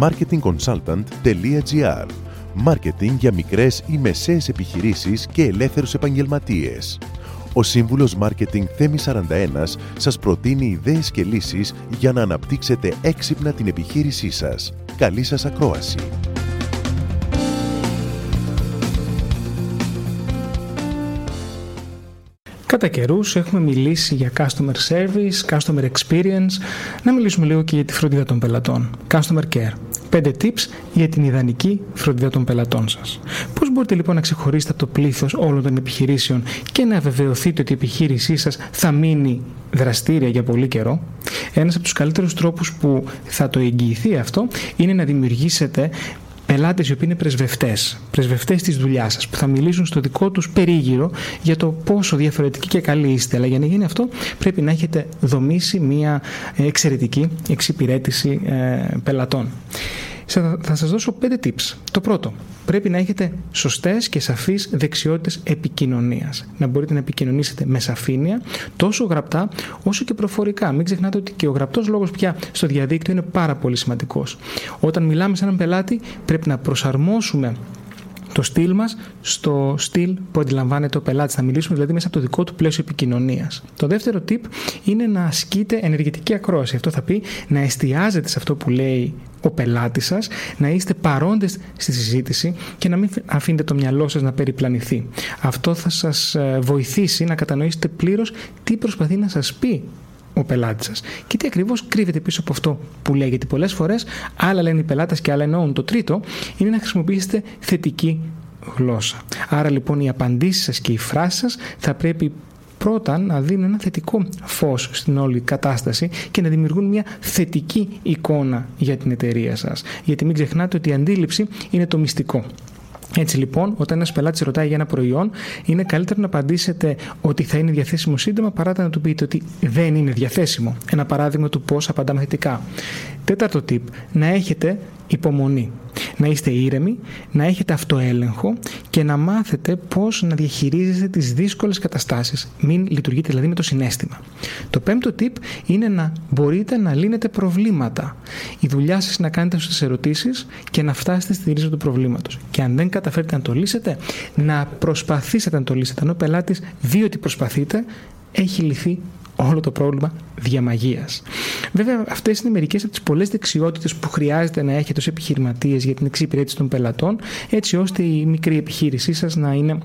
marketingconsultant.gr Μάρκετινγκ για μικρές ή μεσαίες επιχειρήσεις και ελεύθερους επαγγελματίες. Ο σύμβουλος Μάρκετινγκ Θέμη 41 σας προτείνει ιδέες και λύσεις για να αναπτύξετε έξυπνα την επιχείρησή σας. Καλή σας ακρόαση! Κατά καιρούς έχουμε μιλήσει για customer service, customer experience, να μιλήσουμε λίγο και για τη φροντίδα των πελατών. Customer care. 5 tips για την ιδανική φροντίδα των πελατών σας. Πώς μπορείτε λοιπόν να ξεχωρίσετε από το πλήθος όλων των επιχειρήσεων και να βεβαιωθείτε ότι η επιχείρησή σας θα μείνει δραστήρια για πολύ καιρό; Ένας από τους καλύτερους τρόπους που θα το εγγυηθεί αυτό είναι να δημιουργήσετε πελάτες οι οποίοι είναι πρεσβευτές, πρεσβευτές της δουλειάς σας, που θα μιλήσουν στο δικό τους περίγυρο για το πόσο διαφορετικοί και καλοί είστε. Αλλά για να γίνει αυτό, πρέπει να έχετε δομήσει μια εξαιρετική εξυπηρέτηση ε, πελατών. Θα σας δώσω πέντε tips. Το πρώτο, πρέπει να έχετε σωστές και σαφείς δεξιότητες επικοινωνίας. Να μπορείτε να επικοινωνήσετε με σαφήνεια, τόσο γραπτά όσο και προφορικά. Μην ξεχνάτε ότι και ο γραπτός λόγος πια στο διαδίκτυο είναι πάρα πολύ σημαντικός. Όταν μιλάμε σε έναν πελάτη πρέπει να προσαρμόσουμε το στυλ μας στο στυλ που αντιλαμβάνεται ο πελάτης. Θα μιλήσουμε δηλαδή μέσα από το δικό του πλαίσιο επικοινωνίας. Το δεύτερο tip είναι να ασκείτε ενεργητική ακρόαση. Αυτό θα πει να εστιάζετε σε αυτό που λέει ο πελάτης σας, να είστε παρόντες στη συζήτηση και να μην αφήνετε το μυαλό σας να περιπλανηθεί. Αυτό θα σας ε, βοηθήσει να κατανοήσετε πλήρως τι προσπαθεί να σας πει ο πελάτης σας. Και τι ακριβώς κρύβεται πίσω από αυτό που λέει. Γιατί πολλές φορές άλλα λένε οι πελάτες και άλλα εννοούν. Το τρίτο είναι να χρησιμοποιήσετε θετική γλώσσα. Άρα λοιπόν οι απαντήσεις σας και οι φράσεις σας θα πρέπει πρώτα να δίνουν ένα θετικό φως στην όλη κατάσταση και να δημιουργούν μια θετική εικόνα για την εταιρεία σας. Γιατί μην ξεχνάτε ότι η αντίληψη είναι το μυστικό. Έτσι λοιπόν, όταν ένας πελάτης ρωτάει για ένα προϊόν, είναι καλύτερο να απαντήσετε ότι θα είναι διαθέσιμο σύντομα παρά να του πείτε ότι δεν είναι διαθέσιμο. Ένα παράδειγμα του πώς απαντάμε θετικά. Τέταρτο tip, να έχετε υπομονή. Να είστε ήρεμοι, να έχετε αυτοέλεγχο και να μάθετε πώς να διαχειρίζεστε τις δύσκολες καταστάσεις. Μην λειτουργείτε δηλαδή με το συνέστημα. Το πέμπτο tip είναι να μπορείτε να λύνετε προβλήματα. Η δουλειά σας είναι να κάνετε σωστές ερωτήσεις και να φτάσετε στη ρίζα του προβλήματος. Και αν δεν καταφέρετε να το λύσετε, να προσπαθήσετε να το λύσετε. Αν ο πελάτης δει ότι προσπαθείτε, έχει λυθεί όλο το πρόβλημα διαμαγείας. Βέβαια, αυτές είναι μερικές από τις πολλές δεξιότητες που χρειάζεται να έχετε ως επιχειρηματίες για την εξυπηρέτηση των πελατών, έτσι ώστε η μικρή επιχείρησή σας να είναι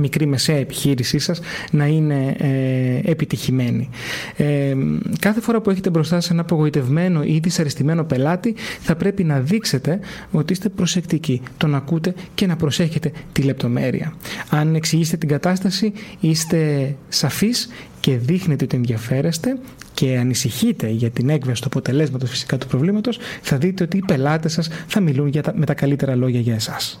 μικρή μεσαία επιχείρησή σας να είναι ε, επιτυχημένη. Ε, κάθε φορά που έχετε μπροστά σε ένα απογοητευμένο ή δυσαρεστημένο πελάτη θα πρέπει να δείξετε ότι είστε προσεκτικοί, τον ακούτε και να προσέχετε τη λεπτομέρεια. Αν εξηγήσετε την κατάσταση είστε σαφείς και δείχνετε ότι ενδιαφέρεστε και ανησυχείτε για την έκβαση του αποτελέσματος φυσικά του προβλήματος θα δείτε ότι οι πελάτες σας θα μιλούν για τα, με τα καλύτερα λόγια για εσάς.